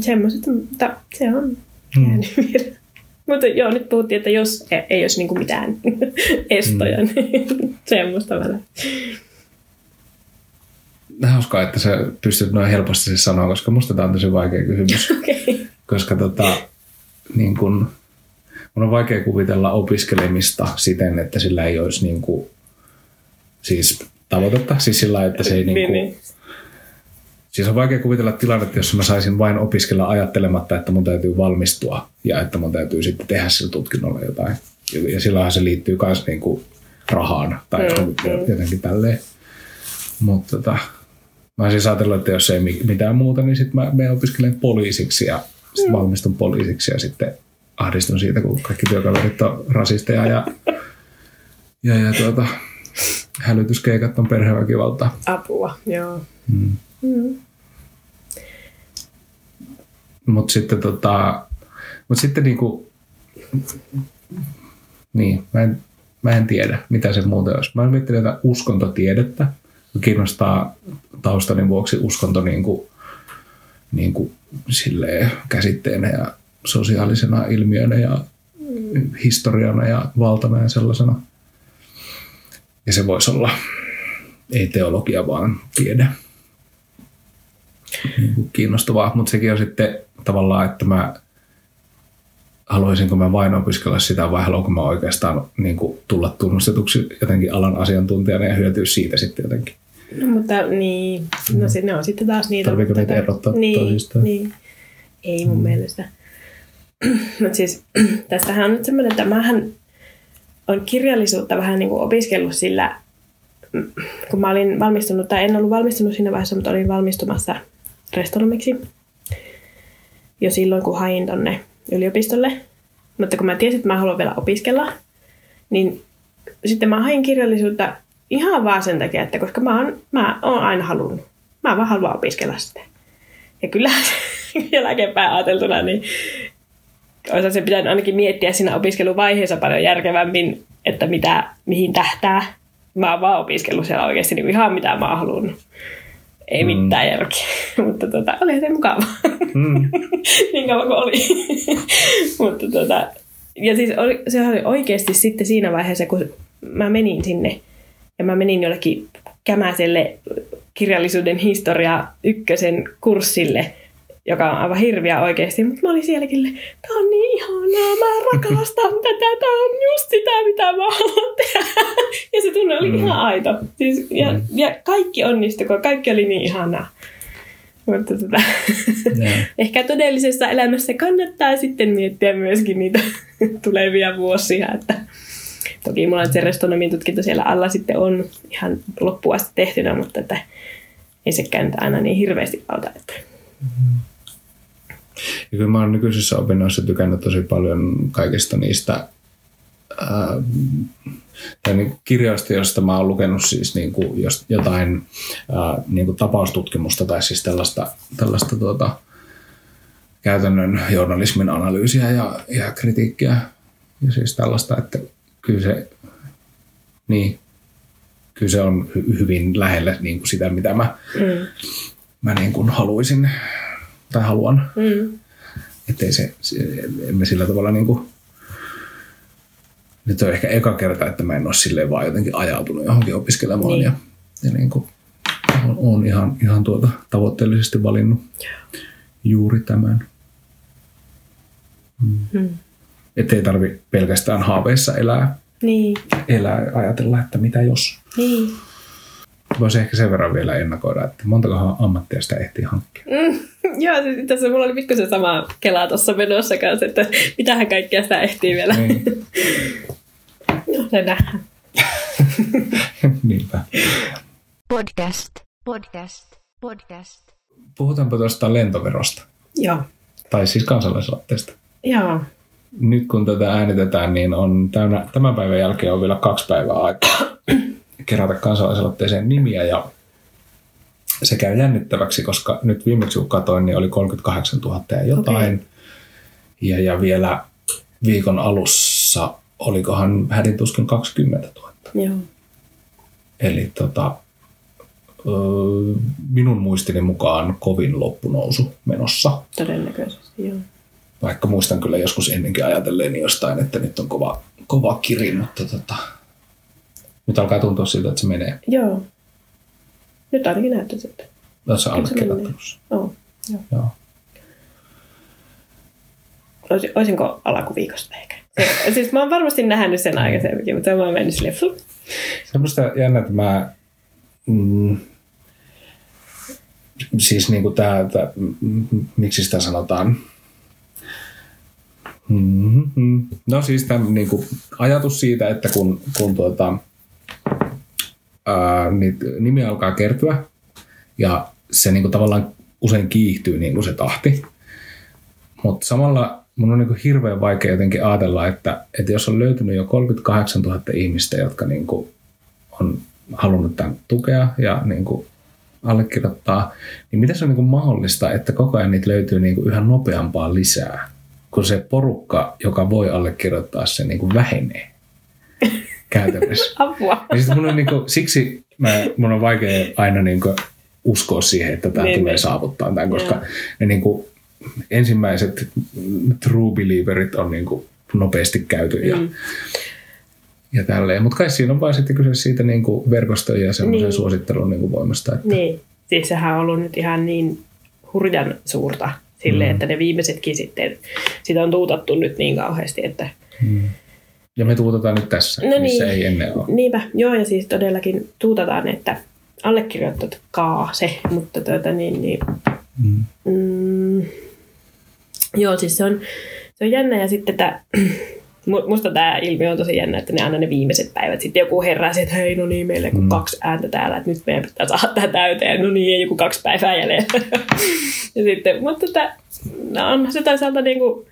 Speaker 3: Semmoiset, mutta se on
Speaker 2: Mm.
Speaker 3: Mutta joo, nyt puhuttiin, että jos ei, ei olisi niinku mitään estoja,
Speaker 2: Mm.
Speaker 3: niin semmoista välillä.
Speaker 2: Hauskaa, että sä pystyt noin helposti se sanoa, koska musta tämä on tosi vaikea kysymys.
Speaker 3: Okay.
Speaker 2: koska tota, niin kun, mun on vaikea kuvitella opiskelemista siten, että sillä ei olisi niin kuin, siis tavoitetta, siis sillä että se ei niin kuin,
Speaker 3: niin.
Speaker 2: Siis on vaikea kuvitella tilannetta, jossa mä saisin vain opiskella ajattelematta, että mun täytyy valmistua ja että mun täytyy sitten tehdä sillä tutkinnolla jotain. Ja, ja silloinhan se liittyy myös niinku rahaan tai
Speaker 3: Mm,
Speaker 2: mm,
Speaker 3: mm.
Speaker 2: jotenkin tälleen. Mutta tota, mä oon siis ajatellut, että jos ei mi- mitään muuta, niin sitten mä menen opiskelemaan poliisiksi ja Sitten valmistun poliisiksi ja sitten ahdistun siitä, kun kaikki työkaverit on rasisteja ja, ja, ja tuota, hälytyskeikat on perheväkivaltaa.
Speaker 3: Apua, joo.
Speaker 2: Mm.
Speaker 3: Mm.
Speaker 2: Mutta sitten, tota, mut sitten niinku, niin, mä en, mä en tiedä, mitä se muuten olisi. Mä oon miettinyt jotain uskontotiedettä. Kiinnostaa taustani vuoksi uskonto niinku, niinku silleen käsitteenä ja sosiaalisena ilmiönä ja historiana ja valtana ja sellaisena. Ja se voisi olla ei teologia, vaan tiede. Niin kuin kiinnostavaa, mutta sekin on sitten tavallaan, että mä haluaisinko mä vain opiskella sitä vai haluanko mä oikeastaan niin kuin, tulla tunnustetuksi jotenkin alan asiantuntijana ja hyötyä siitä sitten jotenkin.
Speaker 3: No, mutta niin, no se, ne on sitten taas niitä.
Speaker 2: Tarviiko
Speaker 3: mutta
Speaker 2: niitä
Speaker 3: tota-
Speaker 2: erottaa
Speaker 3: niin,
Speaker 2: toisistaan?
Speaker 3: Niin. Ei mun mm. mielestä. Mutta siis tästähän on nyt semmoinen, että mähän on kirjallisuutta vähän niin kuin opiskellut sillä, kun mä olin valmistunut, tai en ollut valmistunut siinä vaiheessa, mutta olin valmistumassa restonomiksi jo silloin, kun hain tonne yliopistolle. Mutta kun mä tiesin, että mä haluan vielä opiskella, niin sitten mä hain kirjallisuutta ihan vaan sen takia, että koska mä oon, mä oon aina halunnut. Mä vaan haluan opiskella sitä. Ja kyllä jälkeenpäin ajateltuna, niin olisi se pitänyt ainakin miettiä siinä opiskeluvaiheessa paljon järkevämmin, että mitä, mihin tähtää. Mä oon vaan opiskellut siellä oikeasti niin ihan mitä mä oon halunnut. Ei
Speaker 2: Mm.
Speaker 3: mitään järkeä, mutta tota, oli se mukava.
Speaker 2: Mm.
Speaker 3: niin kauan kuin oli. mutta tota, ja siis oli, se oli oikeasti sitten siinä vaiheessa, kun mä menin sinne ja mä menin jollekin kämäselle kirjallisuuden historia ykkösen kurssille, joka on aivan hirviä oikeasti, mutta mä olin sielläkin, tää on niin ihanaa, mä rakastan tätä, tää on just sitä, mitä mä haluan tehdä. Ja se tunne oli
Speaker 2: Mm.
Speaker 3: ihan aito. Siis, ja,
Speaker 2: Mm.
Speaker 3: ja kaikki onnistui, kun kaikki oli niin ihanaa. Mutta tota,
Speaker 2: Joo.
Speaker 3: ehkä todellisessa elämässä kannattaa sitten miettiä myöskin niitä tulevia vuosia. Että toki mulla nyt se restonomin tutkinto siellä alla sitten on ihan loppuun asti tehtynä, mutta että ei sekään nyt aina niin hirveästi auta. Että.
Speaker 2: Ja kyllä mä oon nykyisissä opinnoissa tykännyt tosi paljon kaikista niistä ää, tai niin kirjoista, joista mä oon lukenut siis niin kuin jotain ää, niin kuin tapaustutkimusta tai siis tällaista, tällaista tuota, käytännön journalismin analyysiä ja, ja kritiikkiä ja siis tällaista, että kyllä se, niin, kyllä se on hy- hyvin lähellä niin kuin sitä, mitä mä,
Speaker 3: Mm.
Speaker 2: mä niin kuin haluaisin tai haluan.
Speaker 3: Mm.
Speaker 2: Että ei se, se, emme sillä tavalla niin kuin, nyt on ehkä eka kerta, että mä en ole silleen vaan jotenkin ajautunut johonkin opiskelemaan
Speaker 3: Niin.
Speaker 2: ja, ja niin kuin, on, on ihan, ihan tuota tavoitteellisesti valinnut juuri tämän.
Speaker 3: Mm.
Speaker 2: Että ei tarvi pelkästään haaveissa elää,
Speaker 3: Niin,
Speaker 2: elää ja ajatella, että mitä jos.
Speaker 3: niin.
Speaker 2: Voisi ehkä sen verran vielä ennakoida, että montakohan ammattia sitä ehtii hankkia.
Speaker 3: Mm. Joo, siis tässä mulla oli pikkusen sama kela tuossa menossa kanssa, että mitähän kaikkea sitä ehtii vielä.
Speaker 2: Niin,
Speaker 3: No, se nähdään.
Speaker 2: niinpä.
Speaker 1: Podcast. Podcast. Podcast.
Speaker 2: Puhutaanpa tuosta lentoverosta,
Speaker 3: Joo.
Speaker 2: tai siis kansalaisaloitteesta.
Speaker 3: Joo.
Speaker 2: nyt kun tätä äänitetään, niin on täynnä, tämän päivän jälkeen on vielä kaksi päivää aikaa kerätä kansalaisaloitteeseen nimiä ja se käy jännittäväksi, koska nyt viimeksi kun katoin, niin oli 38 000 ja jotain.
Speaker 3: Okei.
Speaker 2: Ja, ja vielä viikon alussa olikohan hädin tuskin 20 000.
Speaker 3: Joo.
Speaker 2: Eli tota, minun muistini mukaan kovin loppunousu menossa.
Speaker 3: Todennäköisesti, joo.
Speaker 2: Vaikka muistan kyllä joskus ennenkin ajatelleeni jostain, että nyt on kova, kova kiri, mutta tota, nyt alkaa tuntua siltä, että se menee.
Speaker 3: Joo. Nyt ainakin näyttää siltä. Eikö se
Speaker 2: allekirjoittelussa.
Speaker 3: Oo. Joo.
Speaker 2: Joo.
Speaker 3: Ois- Oisinko alkuviikosta ehkä? Se, siis mä oon varmasti nähnyt sen aikaisemminkin, mutta mä oon mennyt silleen, flup.
Speaker 2: Semmoista jännä, että mä... Mm, siis niin kuin tää, tää, miksi sitä sanotaan? Mm-hmm. No siis tämä niin kuin ajatus siitä, että kun, kun tuota, ää, niitä nimiä alkaa kertyä ja se niin kuin tavallaan usein kiihtyy niin kuin se tahti, mutta samalla mun on niin hirveän vaikea jotenkin ajatella, että, että jos on löytynyt jo 38 000 ihmistä, jotka niin kuin on halunnut tämän tukea ja niin kuin allekirjoittaa, niin miten se on niin kuin mahdollista, että koko ajan niitä löytyy niin kuin yhä nopeampaa lisää, kun se porukka, joka voi allekirjoittaa sen, niin kuin vähenee käytännössä.
Speaker 3: Apua.
Speaker 2: Ja sitten mun on niin kuin, siksi mä, mun on vaikea aina niin kuin uskoa siihen, että tämä
Speaker 3: Niin,
Speaker 2: tulee
Speaker 3: niin.
Speaker 2: saavuttaa tämän, koska
Speaker 3: Joo.
Speaker 2: ne niin kuin, ensimmäiset true believerit on niin kuin nopeasti käyty ja,
Speaker 3: Mm.
Speaker 2: ja tälleen. Mutta kai siinä on vaan sitten kyse siitä niin kuin verkostojen ja semmoisen
Speaker 3: Niin.
Speaker 2: suosittelun niin kuin voimasta. Että,
Speaker 3: Niin. Siis sehän on ollut nyt ihan niin hurjan suurta silleen,
Speaker 2: Mm.
Speaker 3: että ne viimeisetkin sitten, sitä on tuutattu nyt niin kauheasti, että
Speaker 2: Ja me tuutetaan nyt tässä,
Speaker 3: No
Speaker 2: missä
Speaker 3: niin.
Speaker 2: ei ennen ole.
Speaker 3: niinpä, joo ja siis todellakin tuutataan, että allekirjoittakaa se, mutta tuota niin, niin
Speaker 2: Mm.
Speaker 3: Mm, joo, siis se on, se on jännä ja sitten tämä, musta tämä ilmiö on tosi jännä, että ne aina ne viimeiset päivät sitten joku herää että hei no niin, meillä on mm. kaksi ääntä täällä, että nyt meidän pitää saada tämä täyteen, no niin, joku kaksi päivää jäljellä. ja sitten, mutta tota, no onhan se toisaalta niin kuin,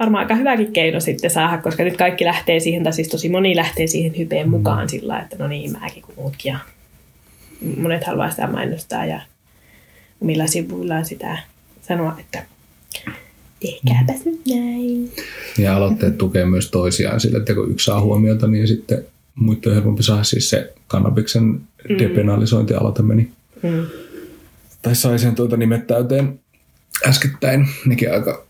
Speaker 3: varmaan aika hyväkin keino sitten saada, koska nyt kaikki lähtee siihen, tai siis tosi moni lähtee siihen hypeen mukaan sillä, että no niin, mäkin kuin muutkin ja monet haluaa sitä mainostaa ja omilla sivuillaan sitä sanoa, että tehkääpäs nyt näin.
Speaker 2: Ja aloitteet tukee myös toisiaan sillä, että kun yksi saa huomiota, niin sitten muiden on helpompi saada siis se kannabiksen mm. depenalisointialoite meni.
Speaker 3: Mm.
Speaker 2: Tai sai sen tuota nimet täyteen äskettäin. Nekin aika,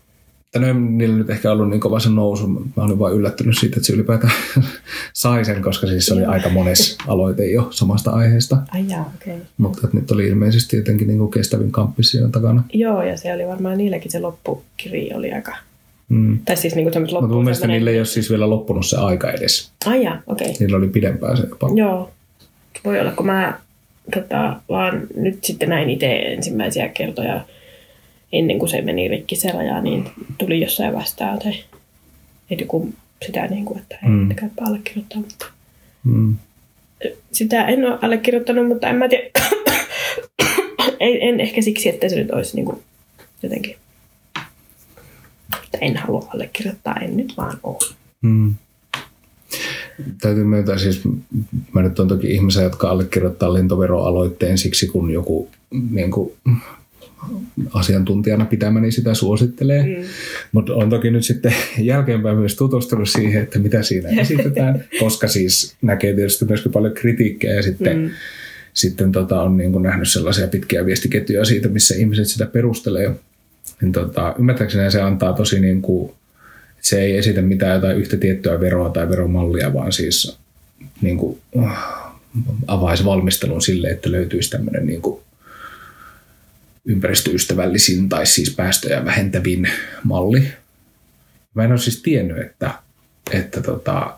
Speaker 2: ei niillä nyt ehkä ollut niin kova se nousu. Mä olin vain yllättynyt siitä, että se ylipäätään sai sen, koska siis se oli aika mones aloite jo samasta aiheesta.
Speaker 3: Ai jaa, okei. Okay.
Speaker 2: Mutta että nyt oli ilmeisesti jotenkin niin kuin kestävin kamppi siinä takana.
Speaker 3: Joo, ja se oli varmaan niilläkin se loppukiri oli aika...
Speaker 2: Mm.
Speaker 3: Tai siis semmoista
Speaker 2: Mutta
Speaker 3: loppuun
Speaker 2: mun mielestä niille ei ole siis vielä loppunut se aika edes.
Speaker 3: Ai jaa, okei. Okay.
Speaker 2: Niillä oli pidempään se jopa.
Speaker 3: Joo. Voi olla, kun mä tota, vaan nyt sitten näin itse ensimmäisiä kertoja ennen kuin se meni rikki se raja, niin tuli jossain vastaan tai että joku sitä niin kuin, että ei
Speaker 2: Mm.
Speaker 3: mm. käypä allekirjoittaa, mutta
Speaker 2: Mm.
Speaker 3: sitä en ole allekirjoittanut, mutta en mä tiedä. en, en ehkä siksi, että se nyt olisi niin kuin jotenkin, että en halua allekirjoittaa, en nyt vaan ole.
Speaker 2: Mm. Täytyy myöntää siis, mä nyt on toki ihmisiä, jotka allekirjoittaa lentoveroaloitteen siksi, kun joku niin kuin, asiantuntijana pitämäni sitä suosittelee. Mm. Mutta on toki nyt sitten jälkeenpäin myös tutustunut siihen, että mitä siinä esitetään, koska siis näkee tietysti myöskin paljon kritiikkiä ja sitten, mm. sitten tota, on niin kuin nähnyt sellaisia pitkiä viestiketjuja siitä, missä ihmiset sitä perustelee. Niin tota, ymmärtääkseni se antaa tosi niin kuin, että se ei esitä mitään jotain yhtä tiettyä veroa tai veromallia, vaan siis niin kuin, uh, avaisi valmistelun sille, että löytyisi tämmöinen niin kuin ympäristöystävällisin tai siis päästöjä vähentävin malli. Mä en ole siis tiennyt, että, että tota,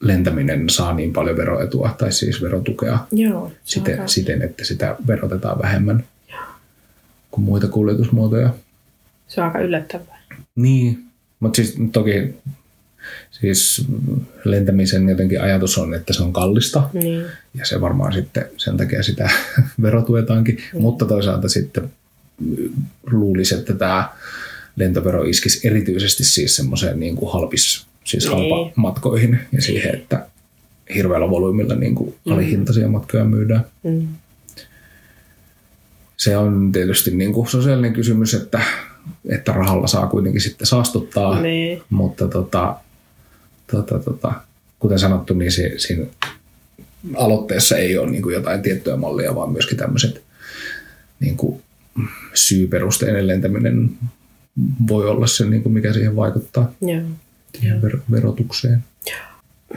Speaker 2: lentäminen saa niin paljon veroetua tai siis verotukea
Speaker 3: Joo.
Speaker 2: siten,
Speaker 3: aika-
Speaker 2: siten, että sitä verotetaan vähemmän kuin muita kuljetusmuotoja.
Speaker 3: Se on aika yllättävää.
Speaker 2: Niin, mutta siis toki siis lentämisen jotenkin ajatus on, että se on kallista
Speaker 3: Niin.
Speaker 2: ja se varmaan sitten sen takia sitä verotuetaankin, mm. mutta toisaalta sitten luulisi, että tämä lentovero iskisi erityisesti siis semmoiseen niin kuin halpis, siis
Speaker 3: Niin.
Speaker 2: halpa matkoihin ja siihen, että hirveällä volyymilla niin kuin alihintaisia matkoja myydään.
Speaker 3: Mm.
Speaker 2: Se on tietysti niin kuin sosiaalinen kysymys, että, että rahalla saa kuitenkin sitten saastuttaa,
Speaker 3: Niin.
Speaker 2: mutta tota, tota, tota, kuten sanottu, niin se, siinä aloitteessa ei ole niin kuin jotain tiettyä mallia, vaan myöskin tämmöiset niin kuin syyperusteinen lentäminen voi olla se, niin kuin mikä siihen vaikuttaa
Speaker 3: Joo.
Speaker 2: siihen ver- verotukseen.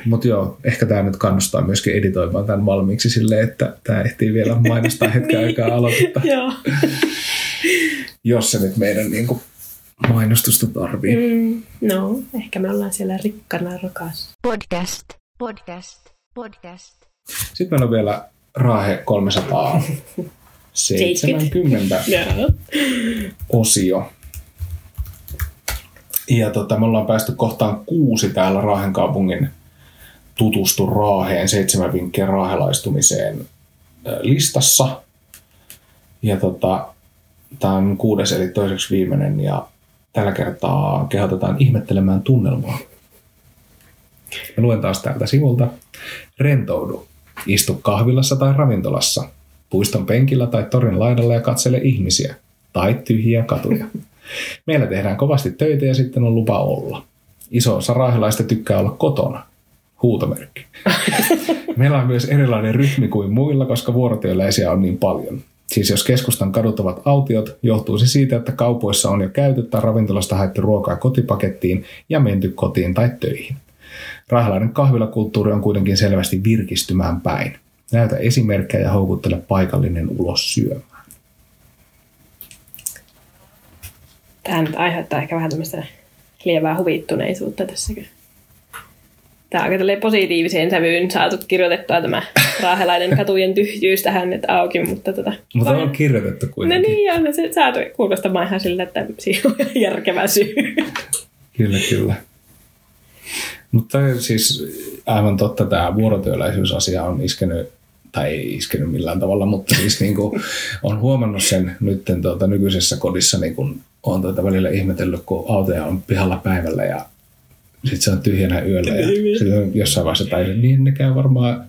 Speaker 2: Mutta joo, ehkä tämä nyt kannustaa myöskin editoimaan tämän valmiiksi silleen, että tämä ehtii vielä mainostaa hetken
Speaker 3: Niin.
Speaker 2: aikaa aloitetta,
Speaker 3: Joo.
Speaker 2: jos se nyt meidän niin kuin mainostusta tarvii.
Speaker 3: Mm. No, ehkä me ollaan siellä rikkana rakas.
Speaker 1: podcast, podcast, podcast.
Speaker 2: Sitten meillä on vielä Raahe 370
Speaker 3: Joo.
Speaker 2: osio. Ja tota, me ollaan päästy kohtaan kuusi täällä Raahen kaupungin tutustu Raaheen seitsemän vinkkiä raahelaistumiseen listassa. Ja tota, tämä on kuudes eli toiseksi viimeinen ja tällä kertaa kehotetaan ihmettelemään tunnelmaa. Mä luen taas täältä sivulta. Rentoudu. Istu kahvilassa tai ravintolassa. Puiston penkillä tai torin laidalla ja katsele ihmisiä. Tai tyhjiä katuja. Meillä tehdään kovasti töitä ja sitten on lupa olla. Iso osa raahelaista tykkää olla kotona. Huutomerkki. Meillä on myös erilainen rytmi kuin muilla, koska vuorotyöläisiä on niin paljon. Siis jos keskustan kadut ovat autiot, johtuu se siitä, että kaupoissa on jo käyty tai ravintolasta haettu ruokaa kotipakettiin ja menty kotiin tai töihin. Rahalainen kahvilakulttuuri on kuitenkin selvästi virkistymään päin. Näytä esimerkkejä ja houkuttele paikallinen ulos syömään.
Speaker 3: Tämä nyt aiheuttaa ehkä vähän tämmöistä lievää huvittuneisuutta tässäkin. Tämä on aika positiiviseen sävyyn saatu kirjoitettua tämä raahelainen katujen tyhjyys tähän nyt auki, mutta tota...
Speaker 2: Mutta on kirjoitettu
Speaker 3: No
Speaker 2: kuitenkin.
Speaker 3: niin, ja no se saatu kuulostamaan ihan sillä, että siinä on järkevä syy.
Speaker 2: Kyllä, kyllä. Mutta siis aivan totta, tämä vuorotyöläisyysasia on iskenyt, tai ei iskenyt millään tavalla, mutta siis niin kuin on huomannut sen nyt tuota, nykyisessä kodissa, niin kun on tuota välillä ihmetellyt, kun autoja on pihalla päivällä ja sitten se on tyhjänä yöllä ja sitten on jossain vaiheessa tai niin ne käy varmaan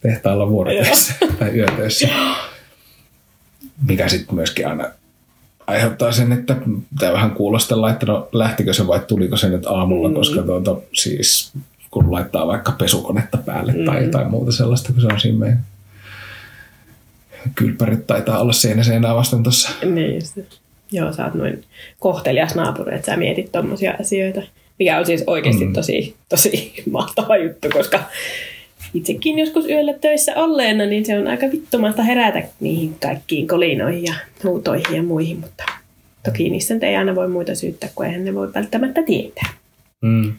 Speaker 2: tehtaalla vuorotöissä tai yötöissä. Mikä sitten myöskin aina aiheuttaa sen, että tämä vähän kuulostella, että no lähtikö se vai tuliko se nyt aamulla, mm. koska tuota, siis kun laittaa vaikka pesukonetta päälle mm. tai jotain muuta sellaista, kun se on siinä meidän kylppärit taitaa olla seinä seinää vasten tuossa.
Speaker 3: niin just. Joo, sä oot noin kohtelias naapuri, että sä mietit tommosia asioita. Mikä on siis oikeasti mm. tosi, tosi mahtava juttu, koska itsekin joskus yöllä töissä olleena, niin se on aika vittumasta herätä niihin kaikkiin kolinoihin ja huutoihin ja muihin, mutta toki niissä ei aina voi muita syyttää, kun eihän ne voi välttämättä tietää.
Speaker 2: Mm.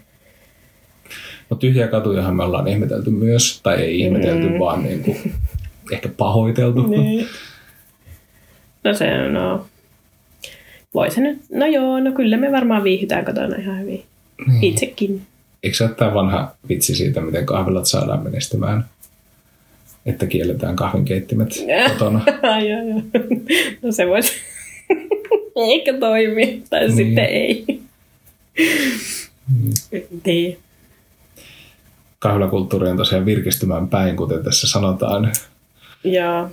Speaker 2: No tyhjiä katujahan me ollaan ihmetelty myös, tai ei ihmetelty, mm. vaan niin kuin, ehkä pahoiteltu.
Speaker 3: Niin. No se on, no. Voi se nyt, no joo, no kyllä me varmaan viihdytään kotona ihan hyvin. Niin. Itsekin.
Speaker 2: Eikö se ole tämä vanha vitsi siitä, miten kahvilat saadaan menestymään? Että kielletään kahvinkeittimet kotona.
Speaker 3: Ai, joo, joo. No se voisi eikä toimi, tai niin. sitten ei. Niin.
Speaker 2: Kahvilakulttuuri on tosiaan virkistymään päin, kuten tässä sanotaan.
Speaker 3: Joo.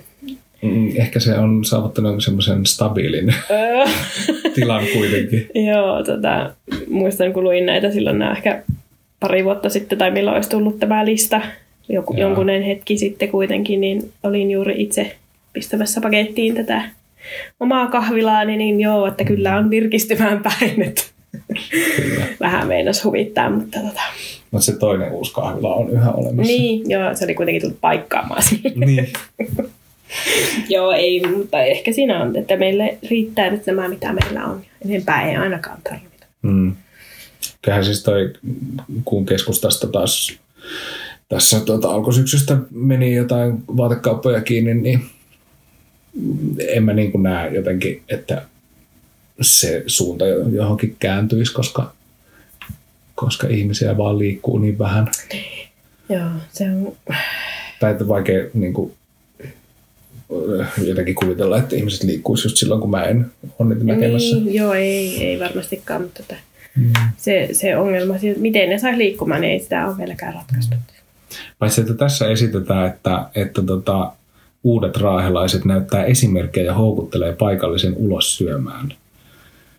Speaker 2: Mm, Ehkä se on saavuttanut semmoisen stabiilin tilan kuitenkin.
Speaker 3: joo, tota, muistan kun luin näitä silloin nää ehkä pari vuotta sitten, tai milloin olisi tullut tämä lista, joku, jonkunen hetki sitten kuitenkin, niin olin juuri itse pistämässä pakettiin tätä omaa kahvilaani, niin joo, että kyllä on virkistymään päin, että
Speaker 2: Kyllä.
Speaker 3: vähän meinas huvittaa, mutta tota,
Speaker 2: Mutta se toinen uusi kahvila on yhä olemassa.
Speaker 3: niin, joo, se oli kuitenkin tullut paikkaamaan sille.
Speaker 2: niin.
Speaker 3: Joo, ei, mutta ehkä siinä on, että meille riittää nyt nämä, mitä meillä on. Enempää ei ainakaan tarvita.
Speaker 2: Mm. Kyllähän siis toi, kun keskustasta taas tässä tuota, alkusyksystä meni jotain vaatekauppoja kiinni, niin en mä niin kuin näe jotenkin, että se suunta johonkin kääntyisi, koska, koska ihmisiä vaan liikkuu niin vähän.
Speaker 3: Joo, se on...
Speaker 2: Tai että vaikea niin kuin, jotenkin kuvitella, että ihmiset liikkuisi just silloin, kun mä en ole niitä näkemässä.
Speaker 3: Niin, joo, ei, ei varmastikaan, mutta tota, mm. se, se ongelma, siis, että miten ne saisi liikkumaan, niin ei sitä ole vieläkään ratkaistu.
Speaker 2: Paitsi, että tässä esitetään, että, että tota, uudet raahelaiset näyttää esimerkkejä ja houkuttelee paikallisen ulos syömään.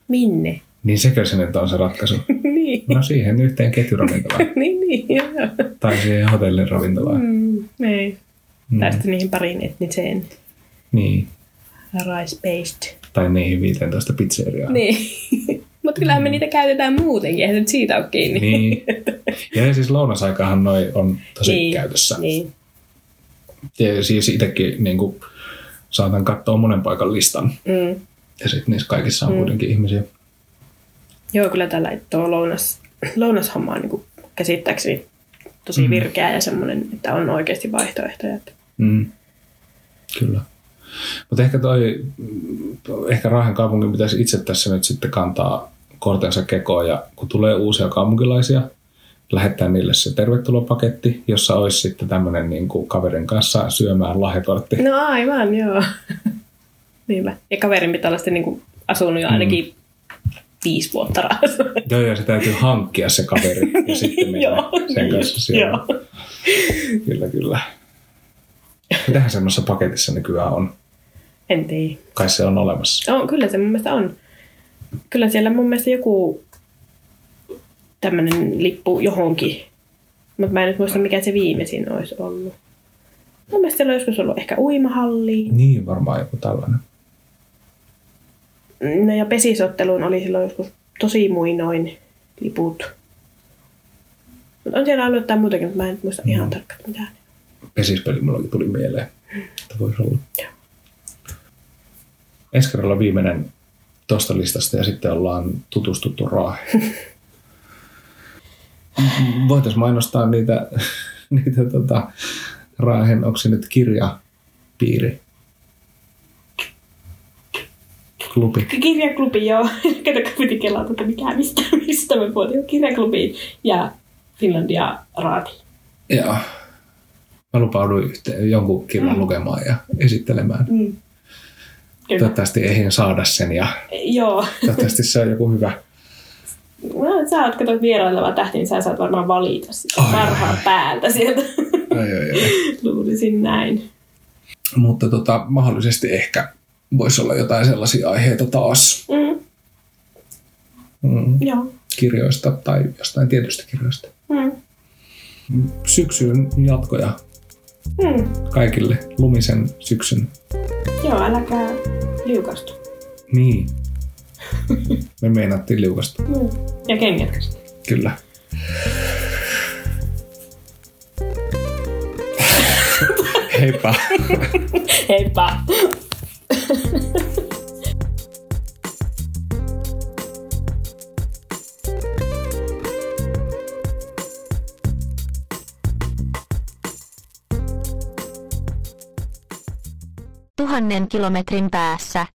Speaker 3: Minne?
Speaker 2: Niin sekö se nyt on se ratkaisu?
Speaker 3: niin,
Speaker 2: No siihen yhteen ketjuravintolaan.
Speaker 3: niin, niin, joo.
Speaker 2: tai siihen hotellin ravintolaan.
Speaker 3: Mm, ei.
Speaker 2: Mm.
Speaker 3: Tästä niihin pariin etniseen
Speaker 2: Niin.
Speaker 3: rice-based.
Speaker 2: Tai niihin 15 pizzeriaan.
Speaker 3: Niin. Mutta kyllähän me niitä käytetään muutenkin, eihän nyt siitä ole kiinni.
Speaker 2: niin. Ja siis lounasaikahan noi on tosi
Speaker 3: niin.
Speaker 2: käytössä.
Speaker 3: Niin.
Speaker 2: Ja siis itsekin niin kuin, saatan katsoa monen paikan listan.
Speaker 3: Mm.
Speaker 2: Ja sitten niissä kaikissa on mm. kuitenkin ihmisiä.
Speaker 3: Joo, kyllä tällä tuo lounas, lounashomma on niin kuin käsittääkseni tosi mm. virkeä ja semmoinen, että on oikeasti vaihtoehtoja. Että
Speaker 2: Mm. Kyllä. Mutta ehkä toi, mm, ehkä Raahen kaupungin pitäisi itse tässä nyt sitten kantaa kortensa kekoon ja kun tulee uusia kaupunkilaisia, lähettää niille se tervetulopaketti, jossa olisi sitten tämmöinen niin kuin kaverin kanssa syömään lahjakortti.
Speaker 3: No aivan, joo. Niinpä. Ja kaverin pitää olla sitten niin kuin asunut jo ainakin viisi vuotta rahassa.
Speaker 2: Joo, ja se täytyy hankkia se kaveri ja sitten mennä
Speaker 3: Joo,
Speaker 2: sen
Speaker 3: niin.
Speaker 2: kanssa siellä.
Speaker 3: Joo.
Speaker 2: Kyllä, kyllä. Mitähän semmoisessa paketissa nykyään on?
Speaker 3: En tiedä.
Speaker 2: Kai se on olemassa.
Speaker 3: On, kyllä se mun mielestä on. Kyllä siellä mun mielestä joku tämmöinen lippu johonkin. Mutta mä en nyt muista, mikä se viimeisin olisi ollut. Mun mielestä siellä on joskus ollut ehkä uimahalliin.
Speaker 2: Niin, varmaan joku tällainen.
Speaker 3: No ja pesisotteluun oli silloin joskus tosi muinoin liput. Mutta on siellä ollut jotain muutakin, mutta mä en muista ihan
Speaker 2: Mm.
Speaker 3: tarkkaan mitään.
Speaker 2: Pesispeli mullakin tuli mieleen. Että voisi olla. Ensi kerralla viimeinen tuosta listasta ja sitten ollaan tutustuttu Raaheen. Voitaisiin mainostaa niitä, niitä tota, Raahen, onko se nyt kirjapiiri? Klubi.
Speaker 3: Kirjaklubi, joo. Kato, piti kelata, että mikä, mistä, mistä me puhuttiin. Kirjaklubi ja Finlandia Raati.
Speaker 2: Joo. Mä lupauduin yhteen, jonkun kirjan
Speaker 3: Mm.
Speaker 2: lukemaan ja esittelemään.
Speaker 3: Mm. Kyllä.
Speaker 2: Toivottavasti ehdin saada sen ja
Speaker 3: Joo.
Speaker 2: toivottavasti se on joku hyvä.
Speaker 3: No, sä oot kato vieraileva tähti, niin sä saat varmaan valita sitä
Speaker 2: Ai,
Speaker 3: parhaan
Speaker 2: ai.
Speaker 3: päältä sieltä.
Speaker 2: Ai, ai, ai.
Speaker 3: Luulisin näin.
Speaker 2: Mutta tota, mahdollisesti ehkä voisi olla jotain sellaisia aiheita taas
Speaker 3: Mm.
Speaker 2: mm,
Speaker 3: Joo.
Speaker 2: kirjoista tai jostain tietystä kirjoista.
Speaker 3: Mm.
Speaker 2: Syksyyn jatkoja
Speaker 3: Mm.
Speaker 2: kaikille. Lumisen syksyn.
Speaker 3: Joo, äläkää liukastu.
Speaker 2: Niin. Me meinattiin liukasta.
Speaker 3: Mm. Ja kengät.
Speaker 2: Kyllä. Heippa.
Speaker 3: Heippa!
Speaker 1: Tuhannen kilometrin päässä